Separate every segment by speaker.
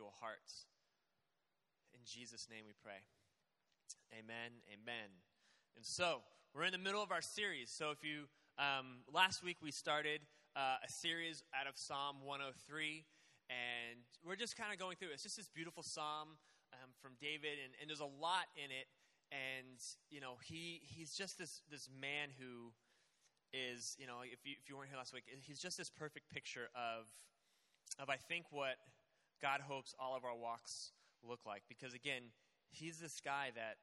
Speaker 1: individual hearts. In Jesus' name we pray. Amen. Amen. And so, we're in the middle of our series. So, if you, um, last week we started uh, a series out of Psalm 103, and we're just kind of going through it. It's just this beautiful psalm um, from David, and, and there's a lot in it. And, you know, he, he's just this, this man who is, you know, if you, if you weren't here last week, he's just this perfect picture of, of I think, what God hopes all of our walks look like. Because, again, he's this guy that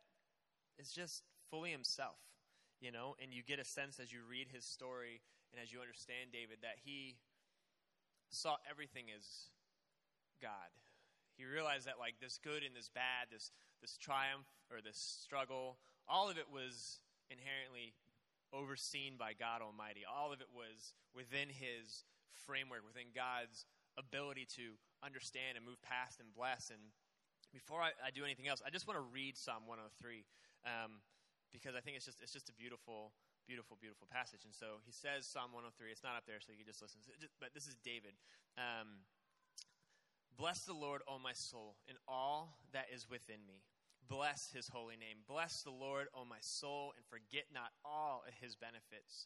Speaker 1: is just fully himself, you know, and you get a sense as you read his story and as you understand David that he saw everything as God. He realized that like this good and this bad, this this triumph or this struggle, all of it was inherently overseen by God Almighty. All of it was within his framework, within God's ability to understand and move past and bless. And before I, I do anything else, I just want to read Psalm 103 um, because I think it's just it's just a beautiful, beautiful, beautiful passage. And so he says Psalm 103. It's not up there, so you can just listen. But this is David. Um, Bless the Lord, O my soul, and all that is within me. Bless his holy name. Bless the Lord, O my soul, and forget not all his benefits.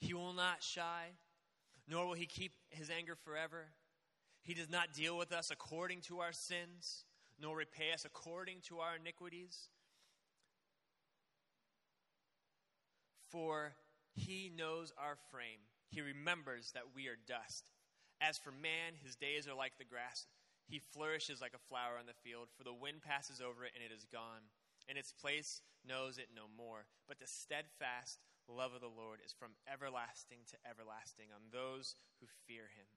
Speaker 1: He will not shy, nor will he keep his anger forever. He does not deal with us according to our sins, nor repay us according to our iniquities. For he knows our frame. He remembers that we are dust. As for man, his days are like the grass. He flourishes like a flower on the field, for the wind passes over it and it is gone, and its place knows it no more. But the steadfast love of the Lord is from everlasting to everlasting on those who fear him.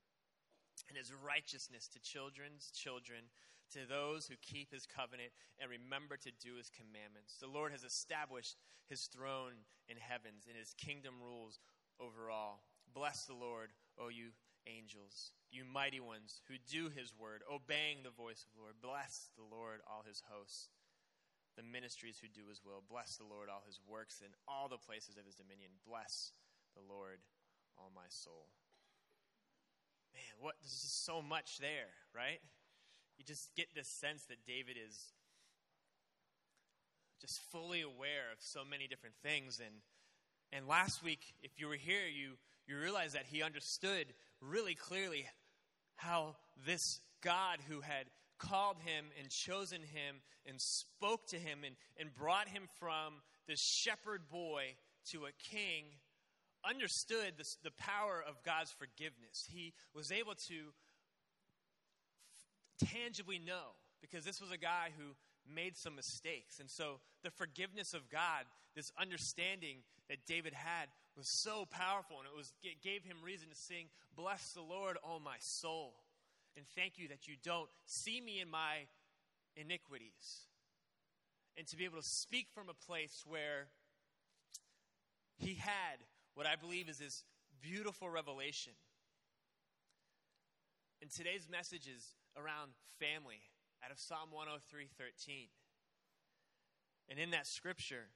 Speaker 1: And his righteousness to children's children, to those who keep his covenant and remember to do his commandments. The Lord has established his throne in heavens, and his kingdom rules over all. Bless the Lord, O you angels, you mighty ones who do his word, obeying the voice of the Lord. Bless the Lord, all his hosts, the ministries who do his will. Bless the Lord, all his works, in all the places of his dominion. Bless the Lord, all my soul. Man, what there's just so much there, right? You just get this sense that David is just fully aware of so many different things and and last week if you were here you you realize that he understood really clearly how this God who had called him and chosen him and spoke to him and, and brought him from this shepherd boy to a king understood this, the power of God's forgiveness. He was able to tangibly know because this was a guy who made some mistakes. And so the forgiveness of God, this understanding that David had, was so powerful, and it, was, it gave him reason to sing, Bless the Lord, O my soul. And thank you that you don't see me in my iniquities. And to be able to speak from a place where he had what I believe is this beautiful revelation. And today's message is around family out of Psalm 103:13. And in that scripture,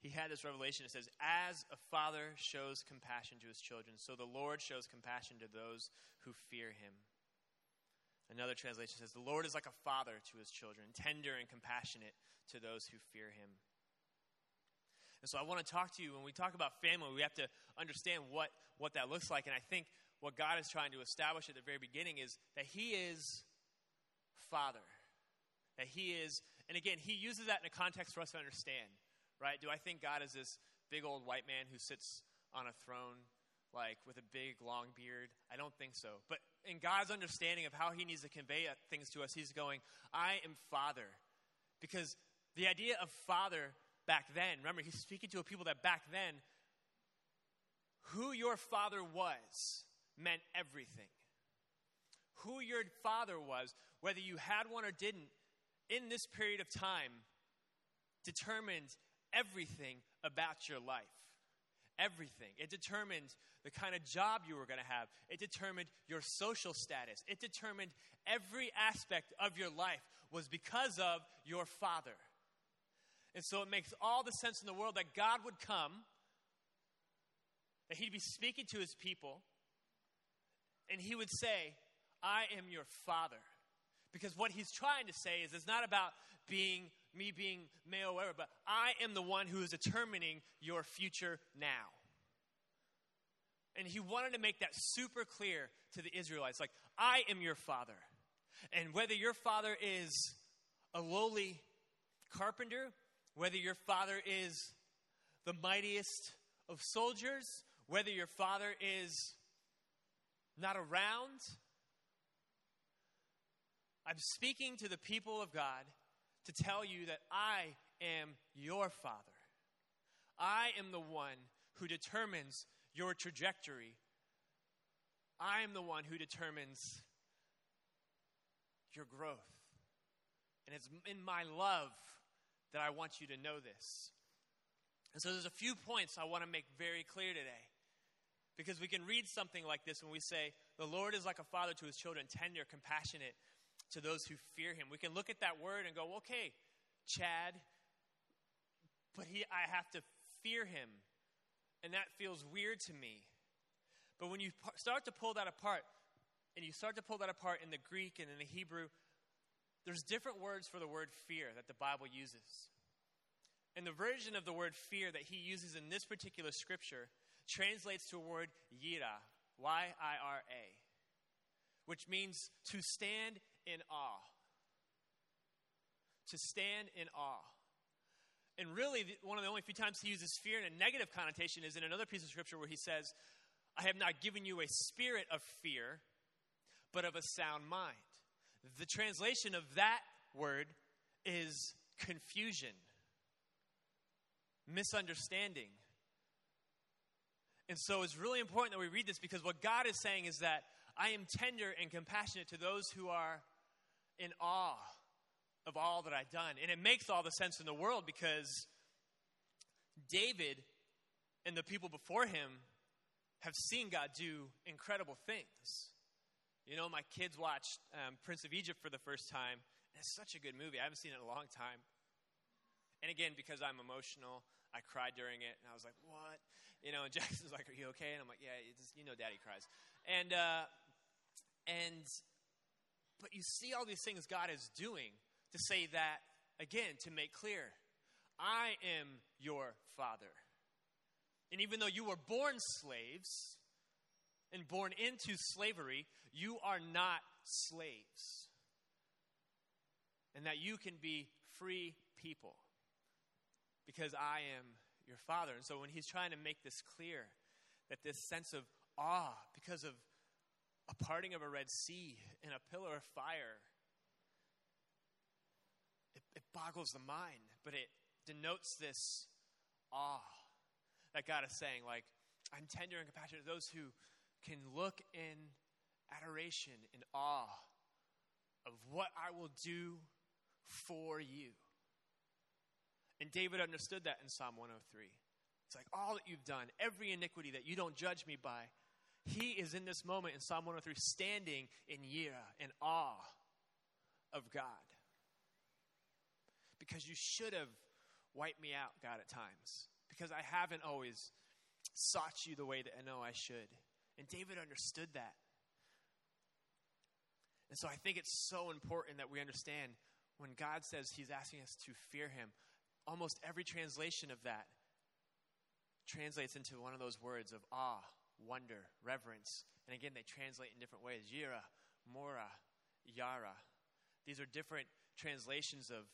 Speaker 1: he had this revelation. It says, As a father shows compassion to his children, so the Lord shows compassion to those who fear him. Another translation says, The Lord is like a father to his children, tender and compassionate to those who fear him. And so I want to talk to you when we talk about family, we have to understand what, what that looks like. And I think what God is trying to establish at the very beginning is that He is Father. That He is, and again, He uses that in a context for us to understand right? Do I think God is this big old white man who sits on a throne, like with a big long beard? I don't think so. But in God's understanding of how he needs to convey things to us, he's going, I am Father. Because the idea of Father back then, remember, he's speaking to a people that back then, who your father was meant everything. who your father was, whether you had one or didn't, in this period of time, determined everything about your life. Everything. It determined the kind of job you were going to have. It determined your social status. It determined every aspect of your life was because of your father. And so it makes all the sense in the world that God would come, that He'd be speaking to His people, and He would say, I am your father. Because what He's trying to say is it's not about being me being male, or whatever, but I am the one who is determining your future now. And he wanted to make that super clear to the Israelites like, I am your father. And whether your father is a lowly carpenter, whether your father is the mightiest of soldiers, whether your father is not around, I'm speaking to the people of God to tell you that I am your father. I am the one who determines your trajectory. I am the one who determines your growth. And it's in my love that I want you to know this. And so there's a few points I want to make very clear today. Because we can read something like this when we say, The Lord is like a father to his children, tender, compassionate to those who fear him. We can look at that word and go, okay, Chad, but he, I have to fear him. And that feels weird to me. But when you start to pull that apart, and you start to pull that apart in the Greek and in the Hebrew, there's different words for the word fear that the Bible uses. And the version of the word fear that he uses in this particular scripture translates to a word yira, Y I R A, which means to stand in awe. To stand in awe. And really, one of the only few times he uses fear in a negative connotation is in another piece of scripture where he says, I have not given you a spirit of fear, but of a sound mind. The translation of that word is confusion, misunderstanding. And so it's really important that we read this because what God is saying is that I am tender and compassionate to those who are in awe of all that I've done. And it makes all the sense in the world because David and the people before him have seen God do incredible things. You know, my kids watched um, Prince of Egypt for the first time. And it's such a good movie. I haven't seen it in a long time. And again, because I'm emotional, I cried during it, and I was like, "What?" You know, and Jackson's like, "Are you okay?" And I'm like, "Yeah, you know, Daddy cries." And uh, and but you see all these things God is doing to say that again to make clear, I am your father. And even though you were born slaves and born into slavery, you are not slaves. And that you can be free people because I am your father. And so when he's trying to make this clear, that this sense of awe because of a parting of a Red Sea and a pillar of fire, it, it boggles the mind, but it denotes this awe that God is saying, like, I'm tender and compassionate to those who can look in adoration and awe of what I will do for you. And David understood that in Psalm 103. It's like all that you've done, every iniquity that you don't judge me by, he is in this moment in Psalm 103 standing in yira, in awe of God. Because you should have wiped me out, God, at times. Because I haven't always sought you the way that I know I should. And David understood that. And so I think it's so important that we understand when God says He's asking us to fear Him, almost every translation of that translates into one of those words of awe, wonder, reverence. And again, they translate in different ways Yira, Mora, Yara. These are different translations of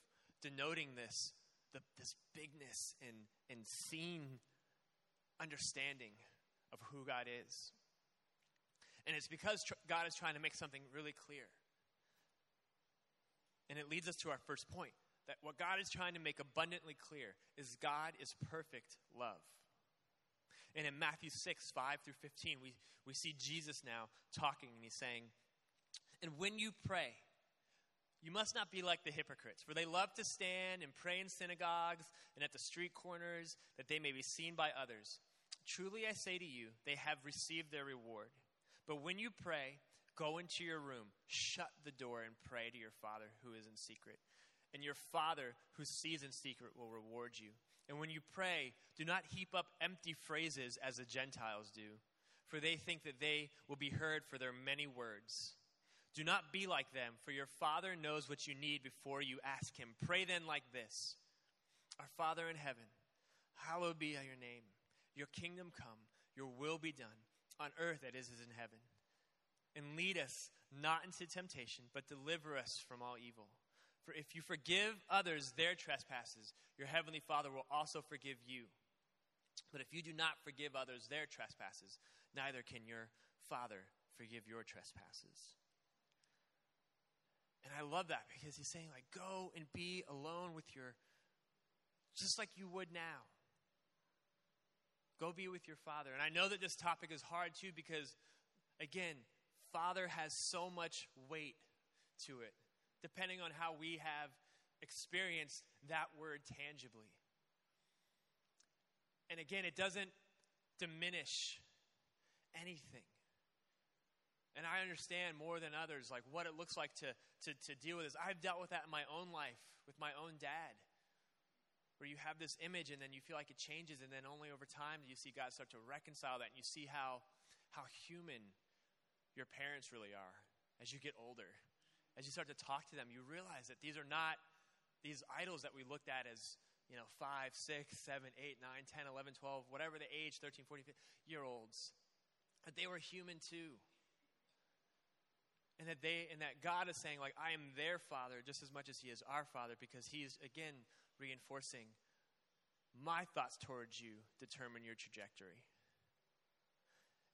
Speaker 1: denoting this, the, this bigness and, and seen understanding of who God is. And it's because tr- God is trying to make something really clear. And it leads us to our first point that what God is trying to make abundantly clear is God is perfect love. And in Matthew 6, 5 through 15, we, we see Jesus now talking, and he's saying, And when you pray, you must not be like the hypocrites, for they love to stand and pray in synagogues and at the street corners that they may be seen by others. Truly I say to you, they have received their reward. But when you pray, go into your room, shut the door, and pray to your Father who is in secret. And your Father who sees in secret will reward you. And when you pray, do not heap up empty phrases as the Gentiles do, for they think that they will be heard for their many words. Do not be like them, for your Father knows what you need before you ask Him. Pray then like this Our Father in heaven, hallowed be your name. Your kingdom come, your will be done, on earth as it is in heaven. And lead us not into temptation, but deliver us from all evil. For if you forgive others their trespasses, your heavenly Father will also forgive you. But if you do not forgive others their trespasses, neither can your Father forgive your trespasses. And I love that because he's saying, like, go and be alone with your, just like you would now. Go be with your father. And I know that this topic is hard too because, again, father has so much weight to it, depending on how we have experienced that word tangibly. And again, it doesn't diminish anything. And I understand more than others like what it looks like to, to, to deal with this. I've dealt with that in my own life with my own dad. Where you have this image and then you feel like it changes, and then only over time do you see God start to reconcile that, and you see how, how human your parents really are as you get older. As you start to talk to them, you realize that these are not these idols that we looked at as you know, 5, 6, 7, 8, 9, 10, 11, 12, whatever the age, 13, 14 year olds, that they were human too and that they and that God is saying like I am their father just as much as he is our father because he's again reinforcing my thoughts towards you determine your trajectory.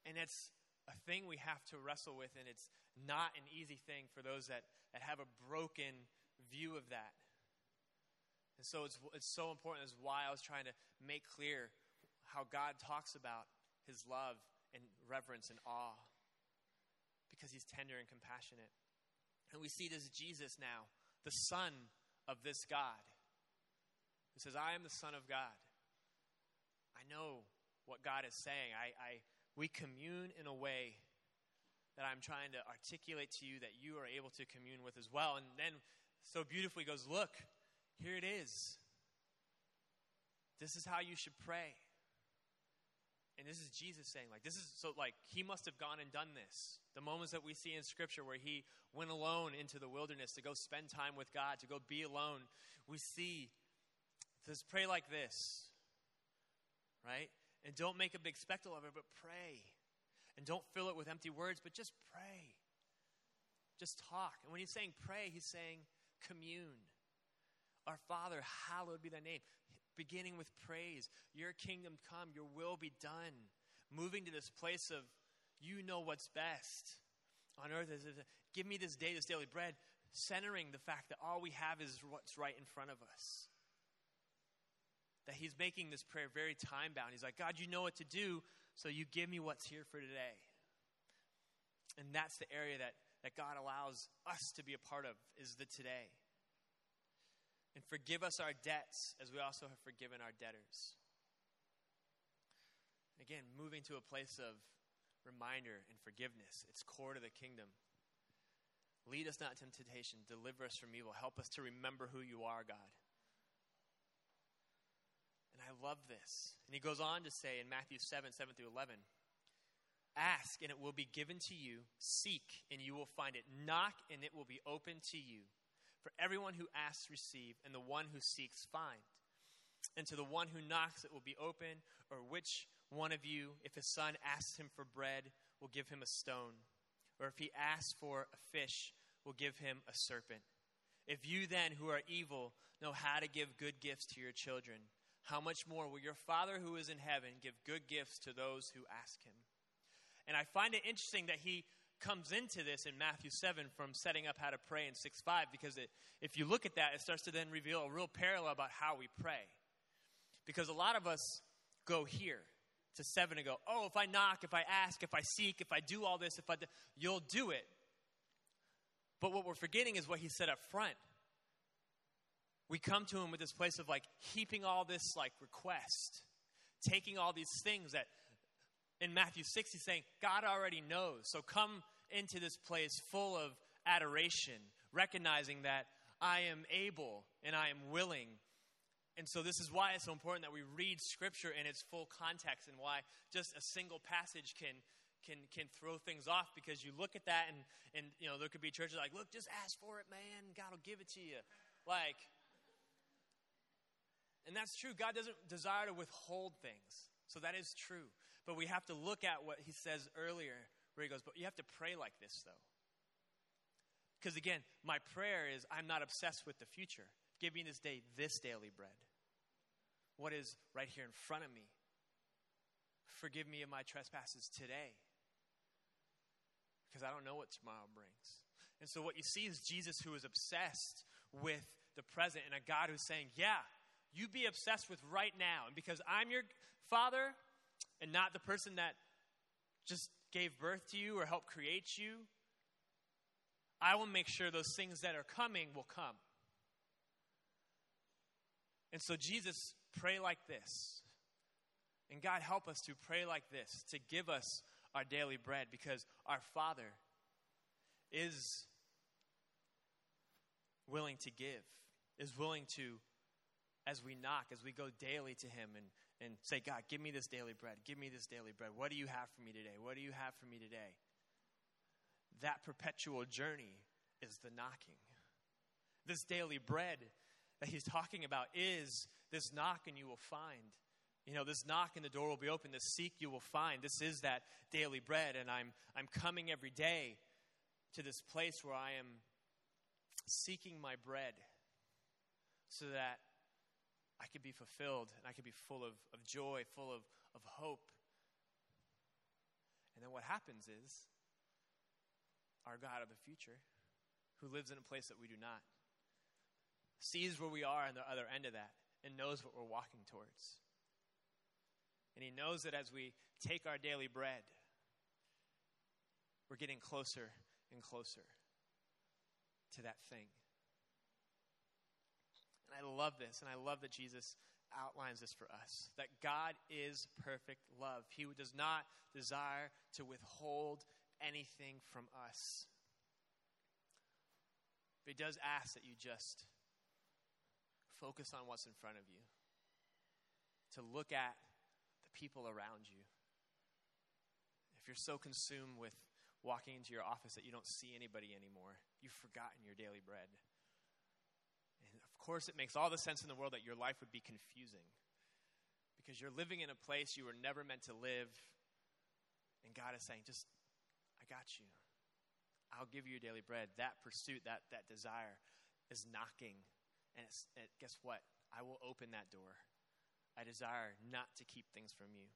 Speaker 1: And it's a thing we have to wrestle with and it's not an easy thing for those that, that have a broken view of that. And so it's, it's so important. Is why I was trying to make clear how God talks about his love and reverence and awe because he's tender and compassionate. And we see this Jesus now, the Son of this God, who says, I am the Son of God. I know what God is saying. I, I, we commune in a way that I'm trying to articulate to you that you are able to commune with as well. And then so beautifully goes, Look, here it is. This is how you should pray. And this is Jesus saying, like, this is so, like, he must have gone and done this. The moments that we see in Scripture where he went alone into the wilderness to go spend time with God, to go be alone, we see, says, pray like this, right? And don't make a big spectacle of it, but pray. And don't fill it with empty words, but just pray. Just talk. And when he's saying pray, he's saying commune. Our Father, hallowed be thy name beginning with praise. Your kingdom come, your will be done. Moving to this place of you know what's best on earth. Is, give me this day, this daily bread, centering the fact that all we have is what's right in front of us. That he's making this prayer very time bound. He's like, God, you know what to do, so you give me what's here for today. And that's the area that, that God allows us to be a part of, is the today. And forgive us our debts as we also have forgiven our debtors. Again, moving to a place of reminder and forgiveness. It's core to the kingdom. Lead us not into temptation, deliver us from evil. Help us to remember who you are, God. And I love this. And he goes on to say in Matthew 7 7 through 11 Ask, and it will be given to you. Seek, and you will find it. Knock, and it will be open to you. For everyone who asks, receive, and the one who seeks, find. And to the one who knocks, it will be open. Or which one of you, if his son asks him for bread, will give him a stone? Or if he asks for a fish, will give him a serpent? If you then, who are evil, know how to give good gifts to your children, how much more will your Father who is in heaven give good gifts to those who ask him? And I find it interesting that he comes into this in Matthew 7 from setting up how to pray in 6 5, because it, if you look at that, it starts to then reveal a real parallel about how we pray. Because a lot of us go here to 7 and go, oh, if I knock, if I ask, if I seek, if I do all this, if I do, you'll do it. But what we're forgetting is what he said up front. We come to him with this place of like heaping all this like request, taking all these things that in Matthew 6 he's saying, God already knows. So come into this place full of adoration, recognizing that I am able and I am willing. And so, this is why it's so important that we read Scripture in its full context and why just a single passage can, can, can throw things off because you look at that and, and you know, there could be churches like, look, just ask for it, man. God will give it to you. Like, and that's true. God doesn't desire to withhold things. So that is true. But we have to look at what he says earlier, where he goes, but you have to pray like this, though. Because again, my prayer is I'm not obsessed with the future. Give me this day this daily bread. What is right here in front of me? Forgive me of my trespasses today. Because I don't know what tomorrow brings. And so, what you see is Jesus who is obsessed with the present and a God who's saying, Yeah, you be obsessed with right now. And because I'm your father and not the person that just gave birth to you or helped create you, I will make sure those things that are coming will come. And so, Jesus, pray like this. And God, help us to pray like this, to give us our daily bread, because our Father is willing to give, is willing to, as we knock, as we go daily to Him and, and say, God, give me this daily bread, give me this daily bread. What do you have for me today? What do you have for me today? that perpetual journey is the knocking. This daily bread that he's talking about is this knock and you will find. You know, this knock and the door will be open. This seek you will find. This is that daily bread. And I'm, I'm coming every day to this place where I am seeking my bread so that I could be fulfilled and I could be full of, of joy, full of, of hope. And then what happens is our God of the future, who lives in a place that we do not, sees where we are on the other end of that and knows what we're walking towards. And He knows that as we take our daily bread, we're getting closer and closer to that thing. And I love this, and I love that Jesus outlines this for us that God is perfect love. He does not desire to withhold anything from us. But He does ask that you just focus on what's in front of you, to look at the people around you. If you're so consumed with walking into your office that you don't see anybody anymore, you've forgotten your daily bread. Course, it makes all the sense in the world that your life would be confusing because you're living in a place you were never meant to live. And God is saying, just I got you. I'll give you your daily bread. That pursuit, that, that desire is knocking. And, and guess what? I will open that door. I desire not to keep things from you.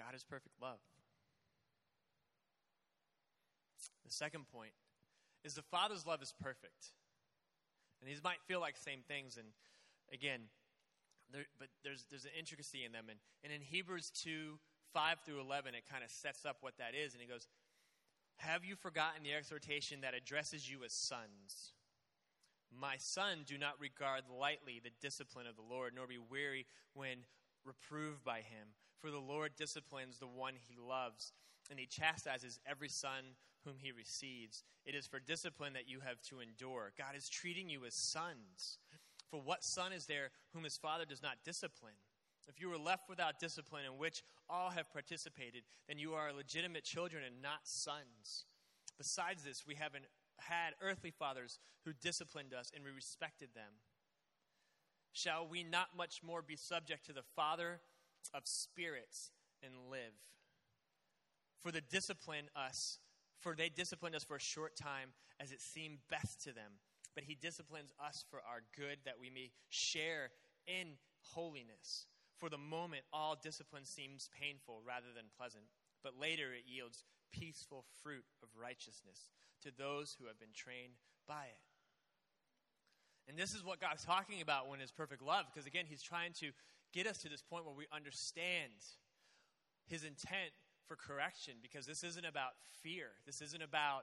Speaker 1: God is perfect love. The second point is the Father's love is perfect. And these might feel like same things. And again, there, but there's, there's an intricacy in them. And, and in Hebrews 2 5 through 11, it kind of sets up what that is. And he goes, Have you forgotten the exhortation that addresses you as sons? My son, do not regard lightly the discipline of the Lord, nor be weary when reproved by him. For the Lord disciplines the one he loves, and he chastises every son whom he receives. It is for discipline that you have to endure. God is treating you as sons. For what son is there whom his father does not discipline? If you were left without discipline, in which all have participated, then you are legitimate children and not sons. Besides this, we haven't had earthly fathers who disciplined us, and we respected them. Shall we not much more be subject to the Father of spirits and live? For the discipline us, for they disciplined us for a short time as it seemed best to them but he disciplines us for our good that we may share in holiness. For the moment, all discipline seems painful rather than pleasant, but later it yields peaceful fruit of righteousness to those who have been trained by it. And this is what God's talking about when His perfect love, because again, He's trying to get us to this point where we understand His intent for correction because this isn't about fear. This isn't about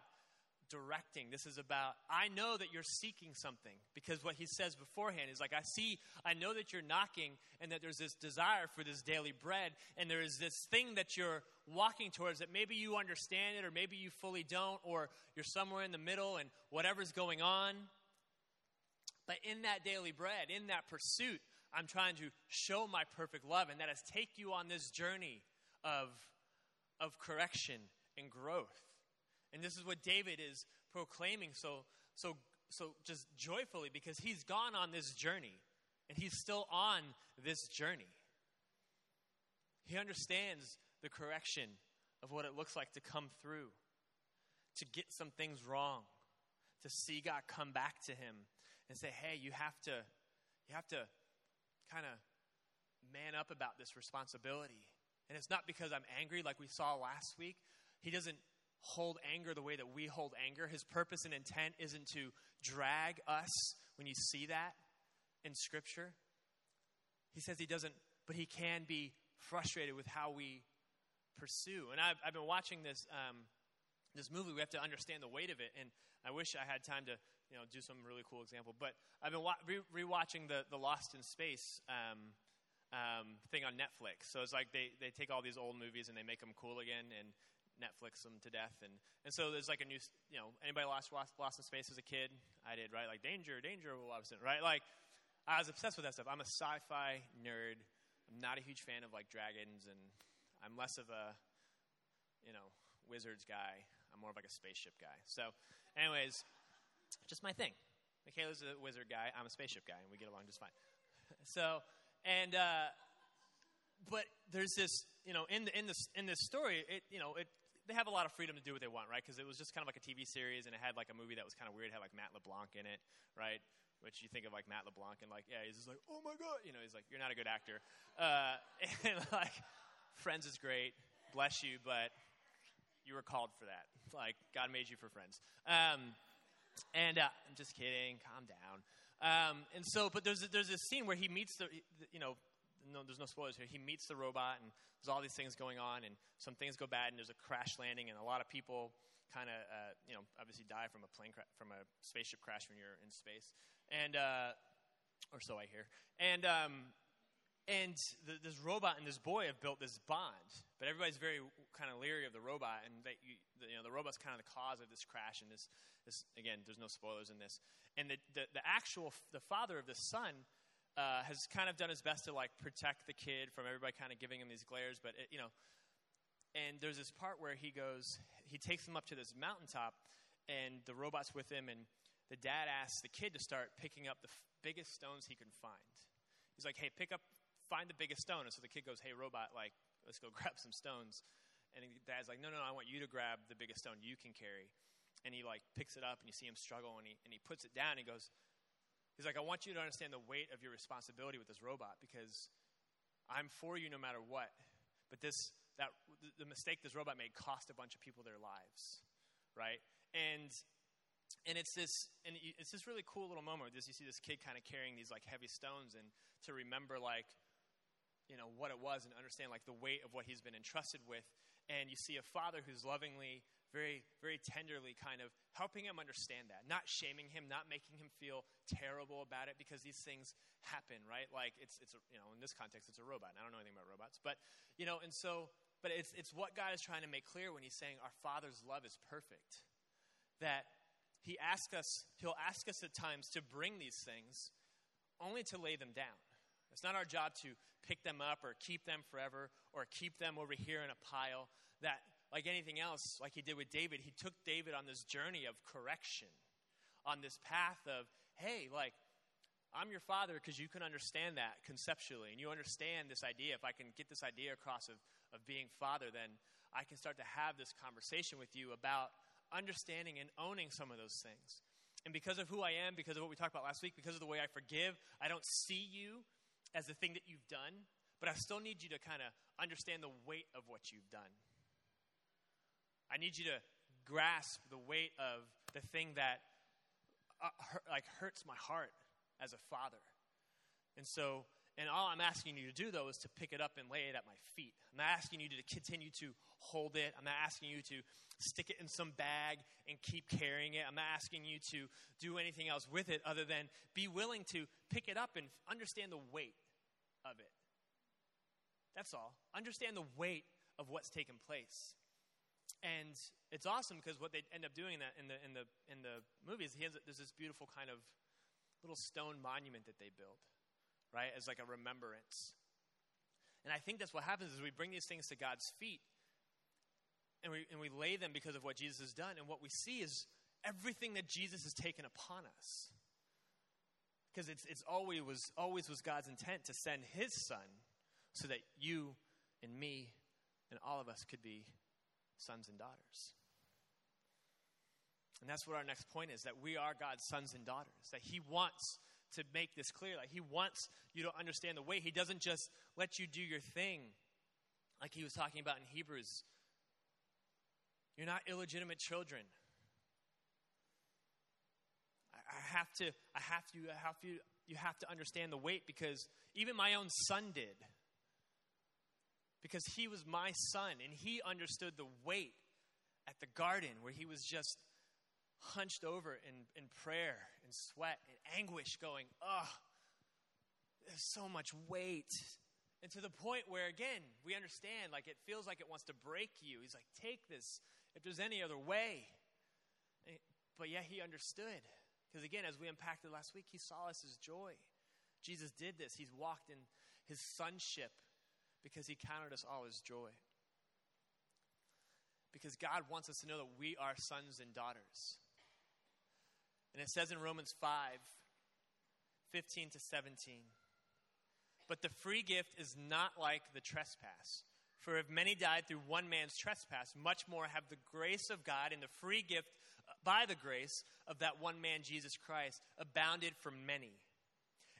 Speaker 1: directing. This is about, I know that you're seeking something because what he says beforehand is like, I see, I know that you're knocking and that there's this desire for this daily bread and there is this thing that you're walking towards that maybe you understand it or maybe you fully don't or you're somewhere in the middle and whatever's going on. But in that daily bread, in that pursuit, I'm trying to show my perfect love and that has take you on this journey of, of correction and growth. And this is what David is proclaiming so, so, so just joyfully because he's gone on this journey and he's still on this journey. He understands the correction of what it looks like to come through, to get some things wrong, to see God come back to him and say, hey, you have to, you have to kind of man up about this responsibility. And it's not because I'm angry like we saw last week. He doesn't hold anger the way that we hold anger. His purpose and intent isn't to drag us when you see that in Scripture. He says he doesn't, but he can be frustrated with how we pursue. And I've, I've been watching this, um, this movie. We have to understand the weight of it. And I wish I had time to you know, do some really cool example. But I've been wa- re- rewatching the, the Lost in Space um, um, thing on Netflix. So it's like they, they take all these old movies and they make them cool again. And Netflix them to death. And, and so there's like a new, you know, anybody lost, lost, lost in space as a kid? I did, right? Like danger, danger, right? Like I was obsessed with that stuff. I'm a sci-fi nerd. I'm not a huge fan of like dragons, and I'm less of a, you know, wizards guy. I'm more of like a spaceship guy. So, anyways, just my thing. Michaela's a wizard guy. I'm a spaceship guy, and we get along just fine. so, and uh, but there's this, you know, in the, in this in this story, it you know it they have a lot of freedom to do what they want, right? Because it was just kind of like a TV series, and it had like a movie that was kind of weird. It had like Matt LeBlanc in it, right? Which you think of like Matt LeBlanc, and like, yeah, he's just like, oh my god, you know, he's like, you're not a good actor. Uh, and like, Friends is great, bless you, but you were called for that. Like, God made you for Friends. Um, and uh, I'm just kidding. Calm down. Um, and so, but there's there's this scene where he meets the, you know, no, there's no spoilers here. He meets the robot, and there's all these things going on, and some things go bad, and there's a crash landing, and a lot of people kind of, uh, you know, obviously die from a plane cra- from a spaceship crash when you're in space, and uh, or so I hear. And um, and the, this robot and this boy have built this bond, but everybody's very kind of leery of the robot, and they, you, the, you know, the robot's kind of the cause of this crash, and this, this again, there's no spoilers in this, and the, the, the actual the father of the son uh, has kind of done his best to like protect the kid from everybody kind of giving him these glares. But it, you know, and there's this part where he goes, he takes him up to this mountaintop, and the robot's with him, and the dad asks the kid to start picking up the f- biggest stones he can find. He's like, "Hey, pick up, find the biggest stone." And so the kid goes, "Hey, robot, like, let's go grab some stones." And dad's like, "No, no, no I want you to grab the biggest stone you can carry." And he like picks it up, and you see him struggle, and he and he puts it down. And he goes, He's like, I want you to understand the weight of your responsibility with this robot because I'm for you no matter what. But this, that, the mistake this robot made cost a bunch of people their lives, right? And and it's this and it's this really cool little moment where this you see this kid kind of carrying these like heavy stones and to remember like you know what it was and understand like the weight of what he's been entrusted with and you see a father who's lovingly very, very tenderly kind of helping him understand that, not shaming him, not making him feel terrible about it because these things happen, right? Like it's, it's a, you know, in this context, it's a robot. And I don't know anything about robots, but, you know, and so, but it's, it's what God is trying to make clear when he's saying our Father's love is perfect. That he asks us, he'll ask us at times to bring these things only to lay them down. It's not our job to pick them up or keep them forever or keep them over here in a pile. That like anything else, like he did with David, he took David on this journey of correction, on this path of, hey, like, I'm your father because you can understand that conceptually, and you understand this idea. If I can get this idea across of, of being father, then I can start to have this conversation with you about understanding and owning some of those things. And because of who I am, because of what we talked about last week, because of the way I forgive, I don't see you as the thing that you've done, but I still need you to kind of understand the weight of what you've done. I need you to grasp the weight of the thing that uh, hurt, like hurts my heart as a father. And so, And all I'm asking you to do, though, is to pick it up and lay it at my feet. I'm not asking you to continue to hold it. I'm not asking you to stick it in some bag and keep carrying it. I'm not asking you to do anything else with it other than be willing to pick it up and understand the weight of it. That's all. Understand the weight of what's taken place. And it's awesome because what they end up doing in, that, in, the, in, the, in the movie is he has, there's this beautiful kind of little stone monument that they build right? As like a remembrance. And I think that's what happens is we bring these things to God's feet and we, and we lay them because of what Jesus has done. And what we see is everything that Jesus has taken upon us. Because it's, it's always, was, always was God's intent to send his son so that you and me and all of us could be sons and daughters. And that's what our next point is that we are God's sons and daughters, that he wants to make this clear. Like he wants you to understand the way. He doesn't just let you do your thing, like he was talking about in Hebrews. You're not illegitimate children. I have to, I have to, I have to, you have to understand the weight because even my own son did. Because he was my son and he understood the weight at the garden where he was just hunched over in, in prayer and sweat and anguish, going, oh, there's so much weight. And to the point where, again, we understand, like, it feels like it wants to break you. He's like, take this if there's any other way. But yeah, he understood. Because again, as we unpacked it last week, he saw us as joy. Jesus did this. He's walked in his sonship because he counted us all as joy. Because God wants us to know that we are sons and daughters. And it says in Romans 5 15 to 17. But the free gift is not like the trespass. For if many died through one man's trespass, much more have the grace of God and the free gift by the grace of that one man, Jesus Christ, abounded for many.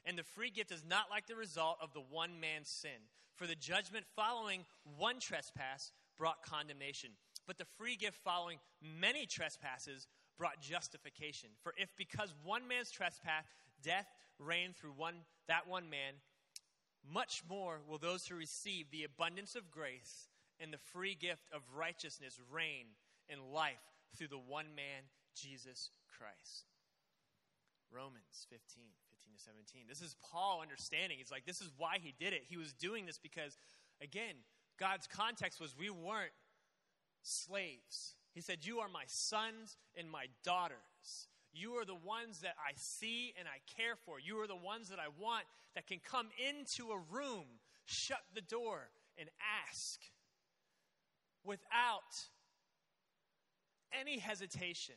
Speaker 1: And the free gift is not like the result of the one man's sin. For the judgment following one trespass brought condemnation, but the free gift following many trespasses brought justification. For if because one man's trespass death reigned through one that one man, much more will those who receive the abundance of grace and the free gift of righteousness reign in life through the one man, Jesus Christ. Romans 15, 15 to 17. This is Paul understanding. He's like, this is why he did it. He was doing this because, again, God's context was we weren't slaves. He said, You are my sons and my daughters. You are the ones that I see and I care for. You are the ones that I want that can come into a room, shut the door, and ask without any hesitation.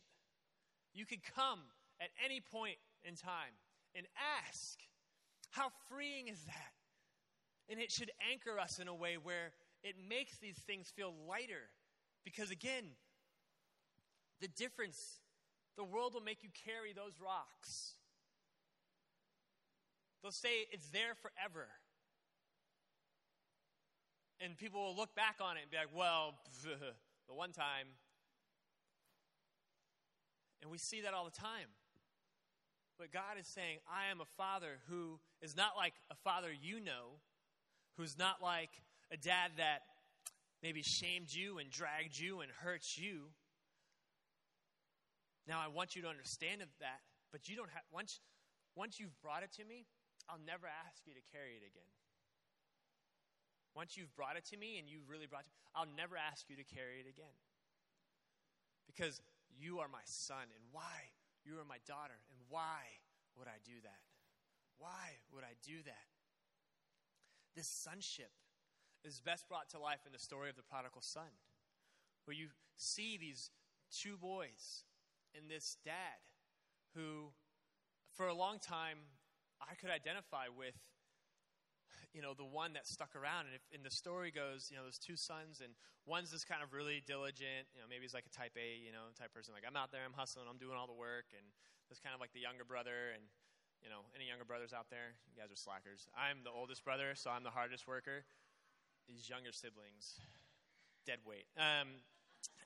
Speaker 1: You could come at any point in time and ask. How freeing is that? And it should anchor us in a way where it makes these things feel lighter. Because again, the difference, the world will make you carry those rocks. They'll say it's there forever. And people will look back on it and be like, well, the one time. And we see that all the time. But God is saying, I am a father who is not like a father you know, who's not like a dad that maybe shamed you and dragged you and hurt you. Now, I want you to understand that, but you don't have, once, once you've brought it to me, I'll never ask you to carry it again. Once you've brought it to me and you've really brought it to me, I'll never ask you to carry it again. Because you are my son, and why? You are my daughter, and why would I do that? Why would I do that? This sonship is best brought to life in the story of the prodigal son, where you see these two boys and this dad who, for a long time, I could identify with, you know, the one that stuck around. And if in the story goes, you know, there's two sons, and one's this kind of really diligent, you know, maybe he's like a type A, you know, type person. Like, I'm out there, I'm hustling, I'm doing all the work. And there's kind of like the younger brother, and, you know, any younger brothers out there? You guys are slackers. I'm the oldest brother, so I'm the hardest worker. These younger siblings, dead weight. Um,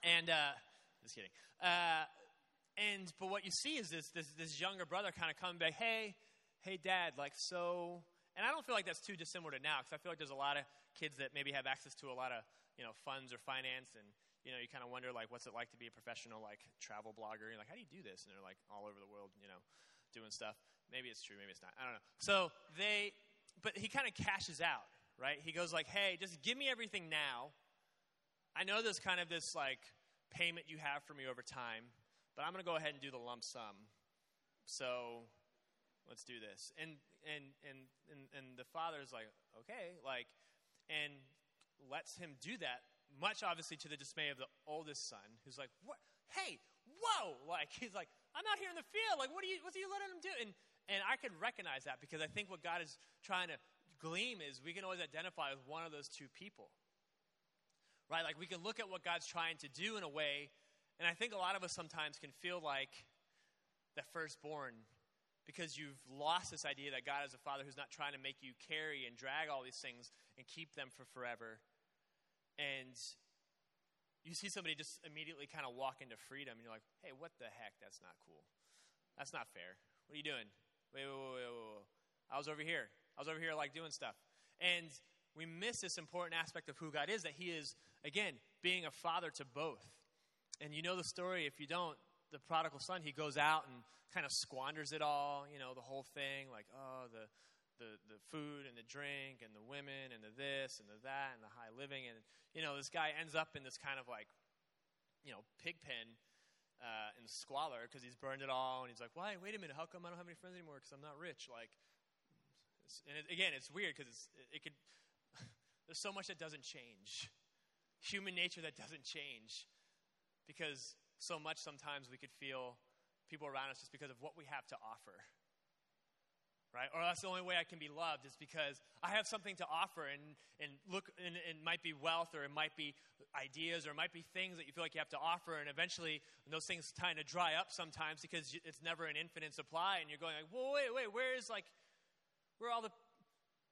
Speaker 1: and, uh, just kidding. Uh, and but what you see is this this, this younger brother kind of coming back, hey, hey, dad, like so. And I don't feel like that's too dissimilar to now because I feel like there's a lot of kids that maybe have access to a lot of, you know, funds or finance and, you know, you kind of wonder like what's it like to be a professional like travel blogger? You're like, how do you do this? And they're like all over the world, you know, doing stuff. Maybe it's true, maybe it's not. I don't know. So they but he kind of cashes out, right? He goes like, "Hey, just give me everything now. I know there's kind of this like payment you have for me over time, but I'm going to go ahead and do the lump sum. So let's do this. And and and and, and the father's like, okay, like, and lets him do that. Much obviously to the dismay of the oldest son, who's like, what? Hey, whoa! Like he's like, I'm out here in the field. Like, what are you? What are you letting him do? And and I could recognize that because I think what God is trying to gleam is we can always identify with one of those two people. Right? Like we can look at what God's trying to do in a way, and I think a lot of us sometimes can feel like the firstborn because you've lost this idea that God is a father who's not trying to make you carry and drag all these things and keep them for forever. And you see somebody just immediately kind of walk into freedom, and you're like, hey, what the heck? That's not cool. That's not fair. What are you doing? Wait, wait, wait, wait, wait. I was over here. I was over here, like, doing stuff. And we miss this important aspect of who God is that He is, again, being a father to both. And you know the story. If you don't, the prodigal son, he goes out and kind of squanders it all, you know, the whole thing, like, oh, the, the, the food and the drink and the women and the this and the that and the high living. And, you know, this guy ends up in this kind of like, you know, pig pen uh, in squalor because he's burned it all. And he's like, why, wait a minute, how come I don't have any friends anymore? Because I'm not rich. Like, and it, again, it's weird because it, it could, there's so much that doesn't change. Human nature that doesn't change. Because so much sometimes we could feel people around us just because of what we have to offer. Right? Or that's the only way I can be loved is because I have something to offer and, and look, and it might be wealth or it might be ideas or it might be things that you feel like you have to offer. And eventually those things kind of dry up sometimes because it's never an infinite supply. And you're going like, well, wait, wait, where is like, where all the,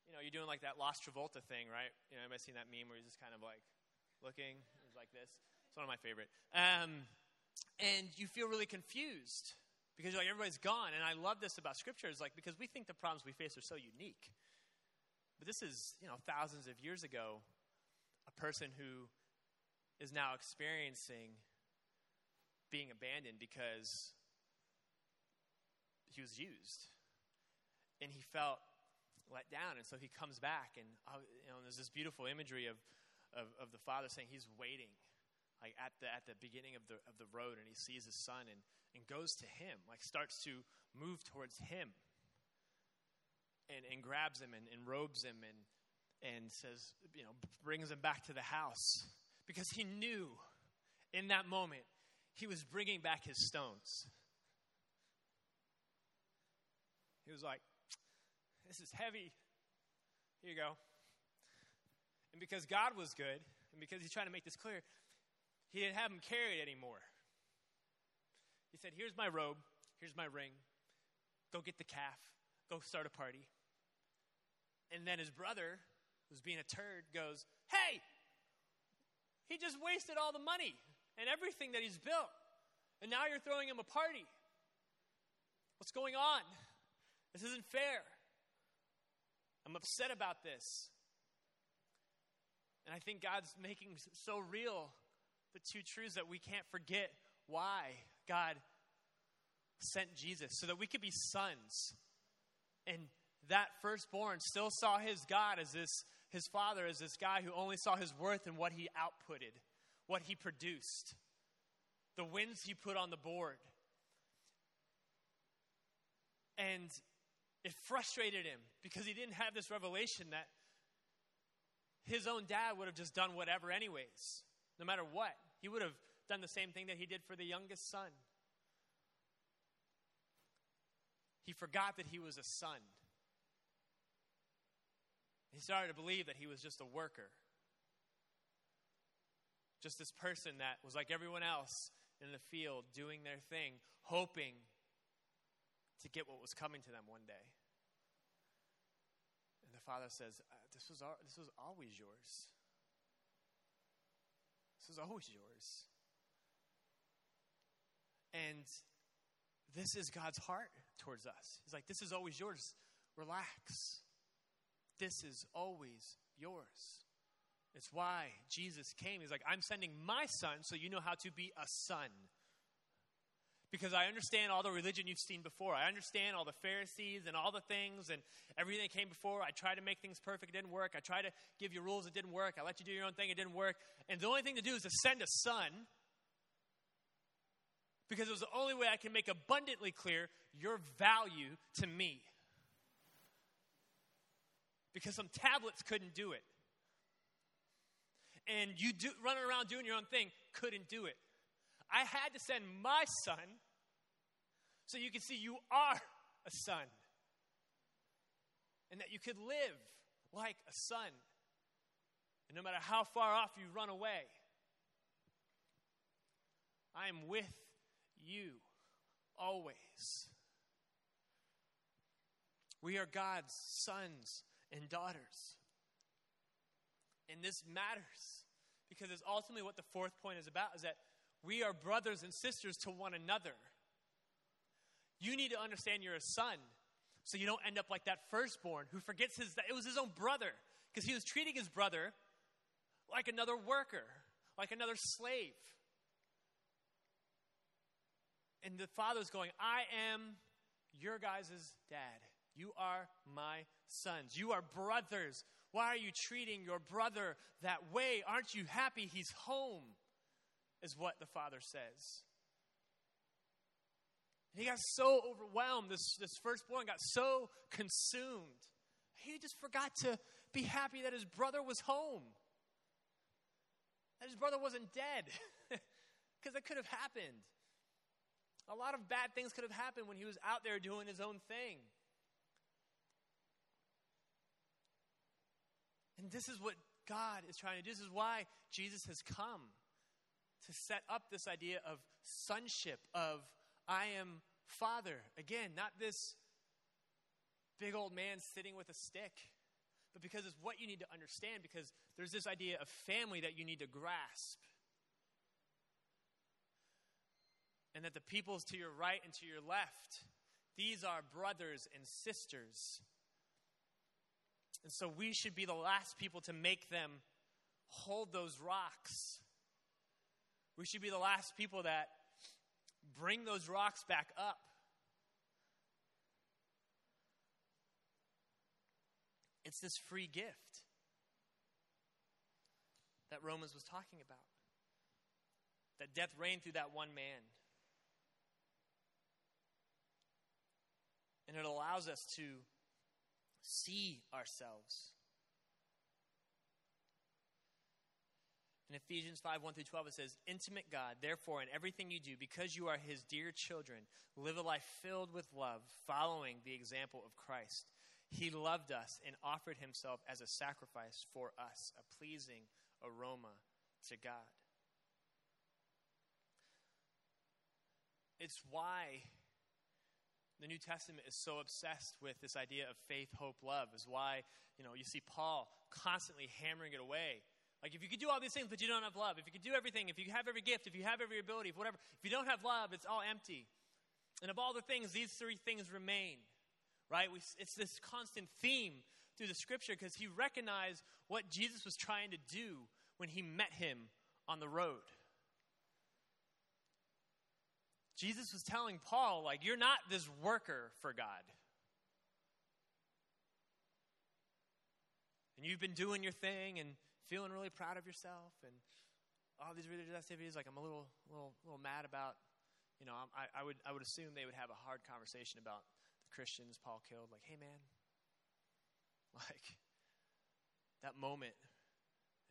Speaker 1: you know, you're doing like that Lost Travolta thing, right? You know, anybody seen that meme where he's just kind of like looking? Like this. It's one of my favorite. Um, and you feel really confused because you're like everybody's gone. And I love this about Scripture is like because we think the problems we face are so unique. But this is, you know, thousands of years ago, a person who is now experiencing being abandoned because he was used. And he felt let down. And so he comes back, and uh, you know, there's this beautiful imagery of, of, of the father saying he's waiting like at the at the beginning of the of the road and he sees his son and and goes to him like starts to move towards him and and grabs him and, and robes him and and says you know brings him back to the house because he knew in that moment he was bringing back his stones. He was like this is heavy. Here you go. And because god was good and because he's trying to make this clear he didn't have him carried anymore. He said, Here's my robe, here's my ring. Go get the calf, go start a party. And then his brother, who's being a turd, goes, Hey, he just wasted all the money and everything that he's built. And now you're throwing him a party. What's going on? This isn't fair. I'm upset about this. And I think God's making so real the two truths that we can't forget why God sent Jesus, so that we could be sons. And that firstborn still saw his God as this, his father as this guy who only saw his worth in what he outputted, what he produced, the wins he put on the board. And it frustrated him because he didn't have this revelation that his own dad would have just done whatever, anyways no matter what. He would have done the same thing that he did for the youngest son. He forgot that he was a son. He started to believe that he was just a worker. Just this person that was like everyone else in the field doing their thing, hoping to get what was coming to them one day. And the father says, uh, This was, this was always yours. This is always yours. And this is God's heart towards us. He's like, This is always yours. Relax. this is always yours. It's why Jesus came. He's like, I'm sending my son so you know how to be a son. Because I understand all the religion you've seen before. I understand all the Pharisees and all the things and everything that came before. I tried to make things perfect, it didn't work. I tried to give you rules, it didn't work. I let you do your own thing, it didn't work. And the only thing to do is to send a son because it was the only way I can make abundantly clear your value to me. Because some tablets couldn't do it. And you do, running around doing your own thing couldn't do it. I had to send my son so you can see you are a son and that you could live like a son. And no matter how far off you run away, I am with you always. We are God's sons and daughters. And this matters because it's ultimately what the fourth point is about is that we are brothers and sisters to one another. You need to understand you're a son so you don't end up like that firstborn who forgets his it was his own brother because he was treating his brother like another worker, like another slave. And the father's going, I am your guys' dad. You are my sons. You are brothers. Why are you treating your brother that way? Aren't you happy he's home? Is what the father says. And he got so overwhelmed. This, this firstborn got so consumed. He just forgot to be happy that his brother was home, that his brother wasn't dead, because that could have happened. A lot of bad things could have happened when he was out there doing his own thing. And this is what God is trying to do. This is why Jesus has come to set up this idea of sonship, of I am Father. Again, not this big old man sitting with a stick, but because it's what you need to understand, because there's this idea of family that you need to grasp. And that the peoples to your right and to your left, these are brothers and sisters. And so we should be the last people to make them hold those rocks. We should be the last people that bring those rocks back up. It's this free gift that Romans was talking about. That death reigned through that one man. And it allows us to see ourselves. In Ephesians 5 1 through 12, it says, Intimate God, therefore, in everything you do, because you are his dear children, live a life filled with love, following the example of Christ. He loved us and offered himself as a sacrifice for us, a pleasing aroma to God. It's why the New Testament is so obsessed with this idea of faith, hope, love, is why, you know, you see Paul constantly hammering it away. Like, if you could do all these things, but you don't have love, if you could do everything, if you have every gift, if you have every ability, if whatever, if you don't have love, it's all empty. And of all the things, these three things remain, right? We, it's this constant theme through the scripture because he recognized what Jesus was trying to do when he met him on the road. Jesus was telling Paul, like, you're not this worker for God. And you've been doing your thing and feeling really proud of yourself and all these religious activities. Like, I'm a little, little, little mad about, you know, I, I, would, I would assume they would have a hard conversation about the Christians Paul killed. Like, hey, man, like, that moment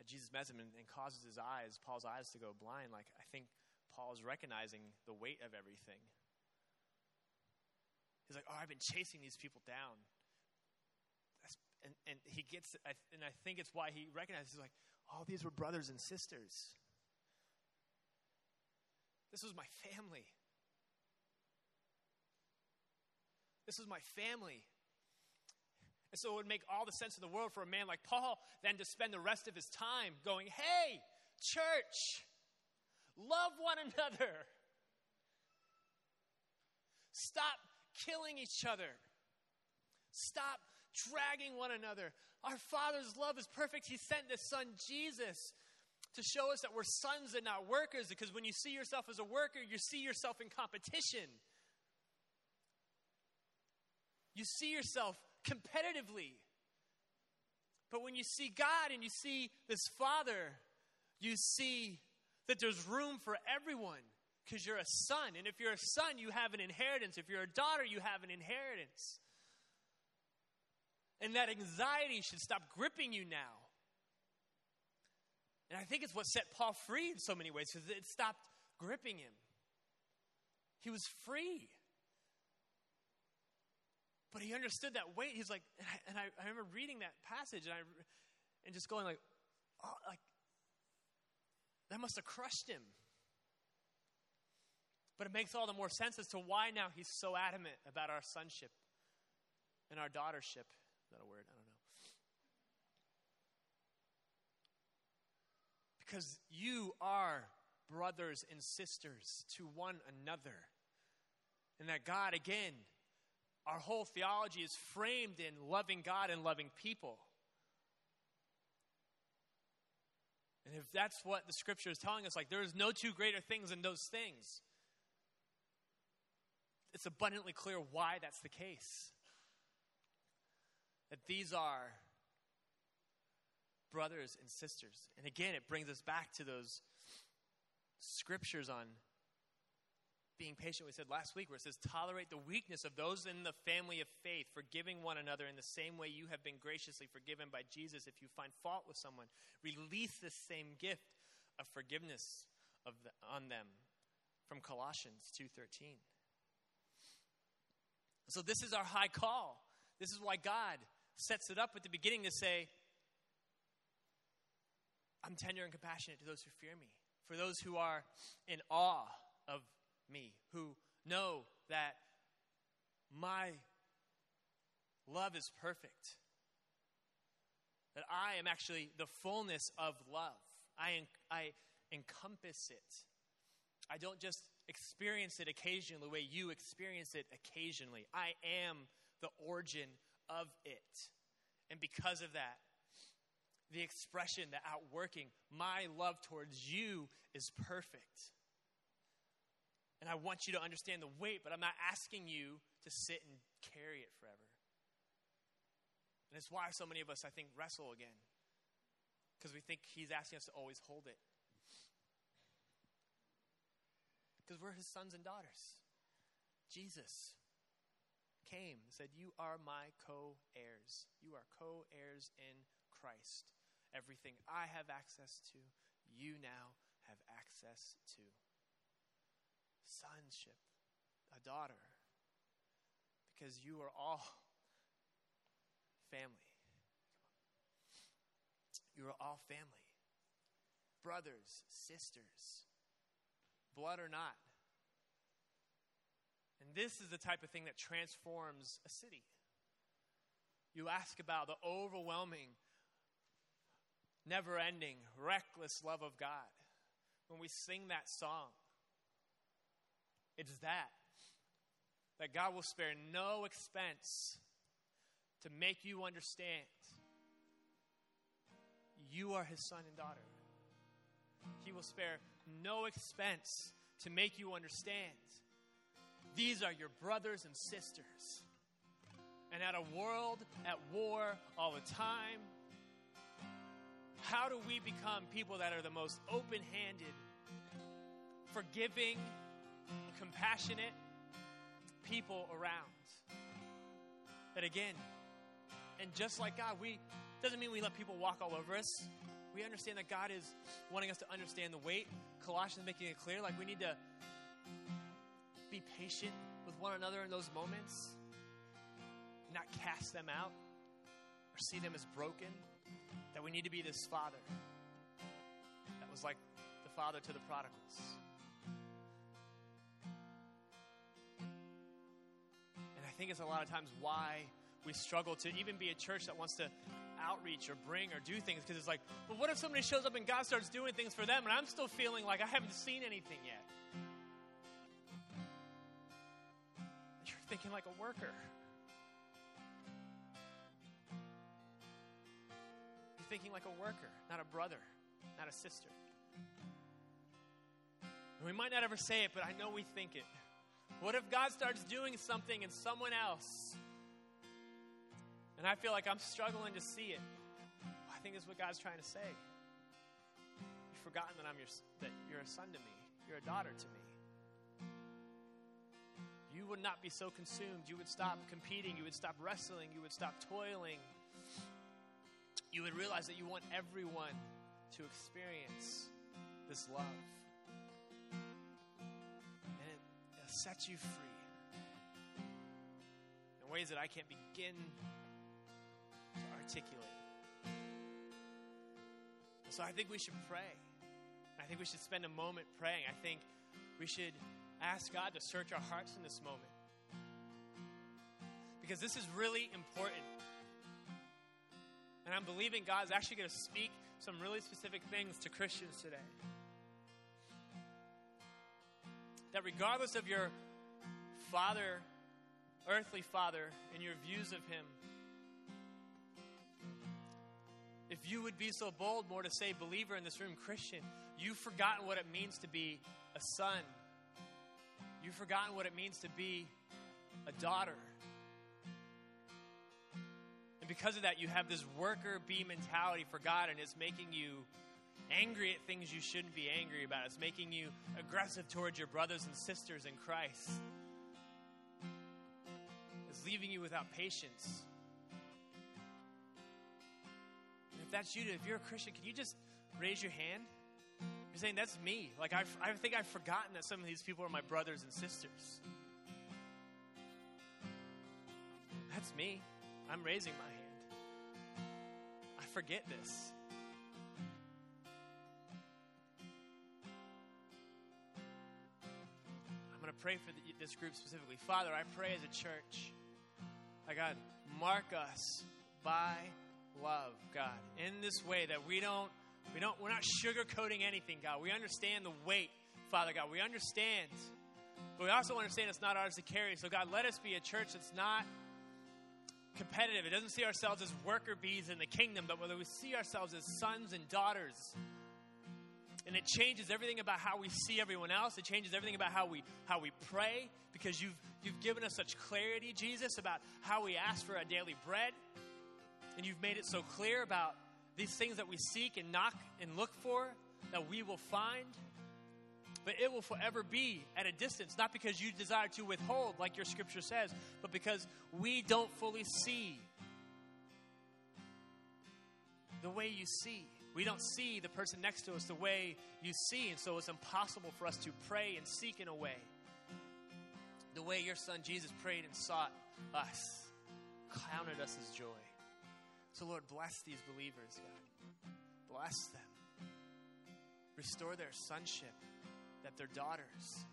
Speaker 1: that Jesus met him and, and causes his eyes, Paul's eyes to go blind, like, I think Paul is recognizing the weight of everything. He's like, oh, I've been chasing these people down. And, and he gets, and I think it's why he recognizes, like, oh, these were brothers and sisters. This was my family. This was my family. And so it would make all the sense in the world for a man like Paul then to spend the rest of his time going, hey, church, Love one another. Stop killing each other. Stop dragging one another. Our Father's love is perfect. He sent His Son Jesus to show us that we're sons and not workers because when you see yourself as a worker, you see yourself in competition. You see yourself competitively. But when you see God and you see this Father, you see that there's room for everyone because you're a son. And if you're a son, you have an inheritance. If you're a daughter, you have an inheritance. And that anxiety should stop gripping you now. And I think it's what set Paul free in so many ways because it stopped gripping him. He was free. But he understood that weight. He's like, and I, and I, I remember reading that passage and I, and just going like, oh, like that must have crushed him. But it makes all the more sense as to why now he's so adamant about our sonship and our daughtership. Is that a word? I don't know. Because you are brothers and sisters to one another. And that God, again, our whole theology is framed in loving God and loving people. And if that's what the scripture is telling us, like there is no two greater things than those things, it's abundantly clear why that's the case. That these are brothers and sisters. And again, it brings us back to those scriptures on being patient, we said last week, where it says, Tolerate the weakness of those in the family of faith, forgiving one another in the same way you have been graciously forgiven by Jesus. If you find fault with someone, release this same gift of forgiveness of the, on them from Colossians 2:13. So this is our high call. This is why God sets it up at the beginning to say, I'm tender and compassionate to those who fear me, for those who are in awe of me, who know that my love is perfect. That I am actually the fullness of love. I, I encompass it. I don't just experience it occasionally the way you experience it occasionally. I am the origin of it. And because of that, the expression, the outworking, my love towards you is perfect. And I want you to understand the weight, but I'm not asking you to sit and carry it forever. And it's why so many of us, I think, wrestle again. Because we think He's asking us to always hold it. Because we're His sons and daughters. Jesus came and said, You are my co heirs. You are co heirs in Christ. Everything I have access to, you now have access to sonship, a daughter, because you are all family. You are all family. Brothers, sisters, blood or not. And this is the type of thing that transforms a city. You ask about the overwhelming, never ending, reckless love of God. When we sing that song, it's that. That God will spare no expense to make you understand you are his son and daughter. He will spare no expense to make you understand these are your brothers and sisters. And at a world at war all the time, how do we become people that are the most open handed, forgiving, compassionate people around. That again, and just like God, we doesn't mean we let people walk all over us. We understand that God is wanting us to understand the weight. Colossians making it clear, like we need to be patient with one another in those moments, not cast them out or see them as broken. That we need to be this father that was like the father to the prodigals. And I think it's a lot of times why we struggle to even be a church that wants to outreach or bring or do things because it's like, but what if somebody shows up and God starts doing things for them and I'm still feeling like I haven't seen anything yet? You're thinking like a worker. Thinking like a worker, not a brother, not a sister. And we might not ever say it, but I know we think it. What if God starts doing something in someone else? And I feel like I'm struggling to see it. I think is what God's trying to say. You've forgotten that I'm your that you're a son to me. You're a daughter to me. You would not be so consumed. You would stop competing. You would stop wrestling. You would stop toiling. You would realize that you want everyone to experience this love. And it, sets you free in ways that I can't begin to articulate. So I think we should pray. I think we should spend a moment praying. I think we should ask God to search our hearts in this moment. Because this is really important. And I'm believing God's actually going to speak some really specific things to Christians today. That regardless of your father, earthly father, and your views of him, if you would be so bold more to say believer in this room, Christian, you've forgotten what it means to be a son. You've forgotten what it means to be a daughter. And because of that, you have this worker bee mentality for God, and it's making you angry at things you shouldn't be angry about. It's making you aggressive towards your brothers and sisters in Christ. It's leaving you without patience. And if that's you, if you're a Christian, can you just raise your hand? You're saying, That's me. Like, I, I think I've forgotten that some of these people are my brothers and sisters. That's me. I'm raising my hand. I forget this. I'm going to pray for the, this group specifically. Father, I pray as a church, I God, mark us by love, God, in this way that we don't, we don't, we're not sugarcoating anything, God. We understand the weight, Father God. We understand, but we also understand it's not ours to carry. So, God, let us be a church that's not competitive. It doesn't see ourselves as worker bees in the kingdom, but whether we see ourselves as sons and daughters. And it changes everything about how we see everyone else. It changes everything about how we how we pray because you've you've given us such clarity, Jesus, about how we ask for our daily bread. And you've made it so clear about these things that we seek and knock and look for that we will find but it will forever be at a distance, not because you desire to withhold, like your scripture says, but because we don't fully see the way you see. We don't see the person next to us the way you see, and so it's impossible for us to pray and seek in a way the way your son Jesus prayed and sought us, counted us as joy. So, Lord, bless these believers, God. Bless them. Restore their sonship that they're daughters.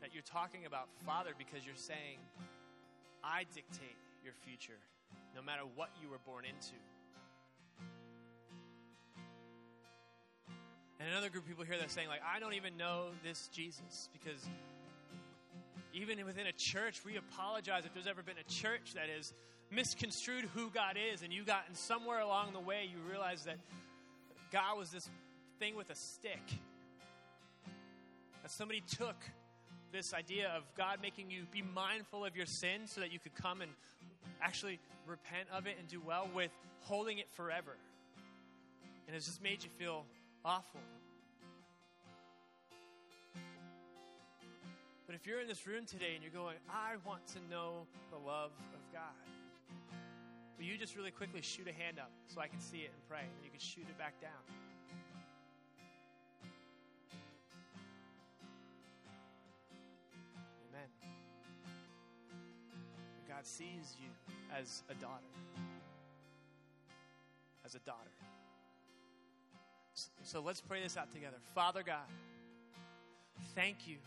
Speaker 1: That you're talking about Father because you're saying, I dictate your future, no matter what you were born into. And another group of people here that are saying, like, I don't even know this Jesus because even within a church, we apologize if there's ever been a church that has misconstrued who God is, and you got, and somewhere along the way, you realize that God was this thing with a stick. That somebody took this idea of God making you be mindful of your sin so that you could come and actually repent of it and do well with holding it forever. And it's just made you feel awful. But if you're in this room today and you're going, I want to know the love of God, will you just really quickly shoot a hand up so I can see it and pray? And you can shoot it back down. God sees you as a daughter. As a daughter. So let's pray this out together. Father God, thank you